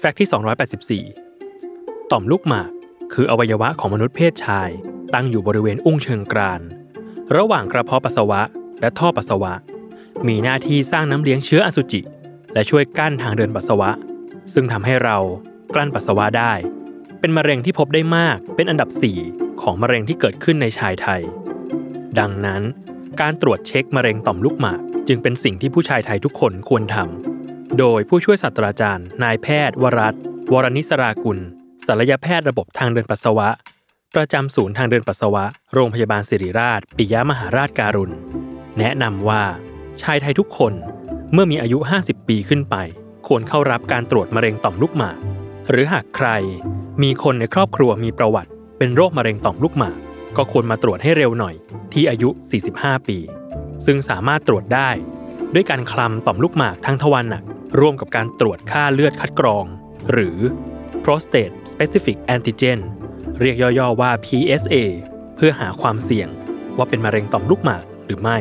แฟกต์ที่ 284 ต่อมลูกหมาก คืออวัยวะของมนุษย์เพศชาย ตั้งอยู่บริเวณอุ้งเชิงกราน ระหว่างกระเพาะปัสสาวะ และท่อปัสสาวะ มีหน้าที่สร้างน้ำเลี้ยงเชื้ออสุจิ และช่วยกั้นทางเดินปัสสาวะ ซึ่งทำให้เรากลั้นปัสสาวะได้ เป็นมะเร็งที่พบได้มากเป็นอันดับ 4 ของมะเร็งที่เกิดขึ้นในชายไทย ดังนั้น การตรวจเช็คมะเร็งต่อมลูกหมาก จึงเป็นสิ่งที่ผู้ชายไทยทุกคนควรทำ โดยผู้ช่วยศาสตราจารย์ นายแพทย์ วรัตวรนิสรากุลศัลยแพทย์ระบบทางเดินปัสสาวะ ประจำศูนย์ทางเดินปัสสาวะ โรงพยาบาลศิริราช ปิยมหาราชการุณ แนะนำว่า ชายไทยทุกคนเมื่อมีอายุ 50 ปีขึ้นไป ควรเข้ารับการตรวจมะเร็งต่อมลูกหมาก หรือหากใคร มีคนในครอบครัวมีประวัติ เป็นโรคมะเร็งต่อมลูกหมาก ก็ควรมาตรวจให้เร็วหน่อย ที่อายุ 45 ปี ซึ่งสามารถตรวจได้ ด้วยการคลำต่อมลูกหมากทั้งทวารหนัก ร่วมกับการตรวจค่าเลือดคัดกรอง หรือ prostate specific antigen เรียกย่อๆว่า PSA เพื่อหาความเสี่ยงว่าเป็นมะเร็งต่อมลูกหมากหรือไม่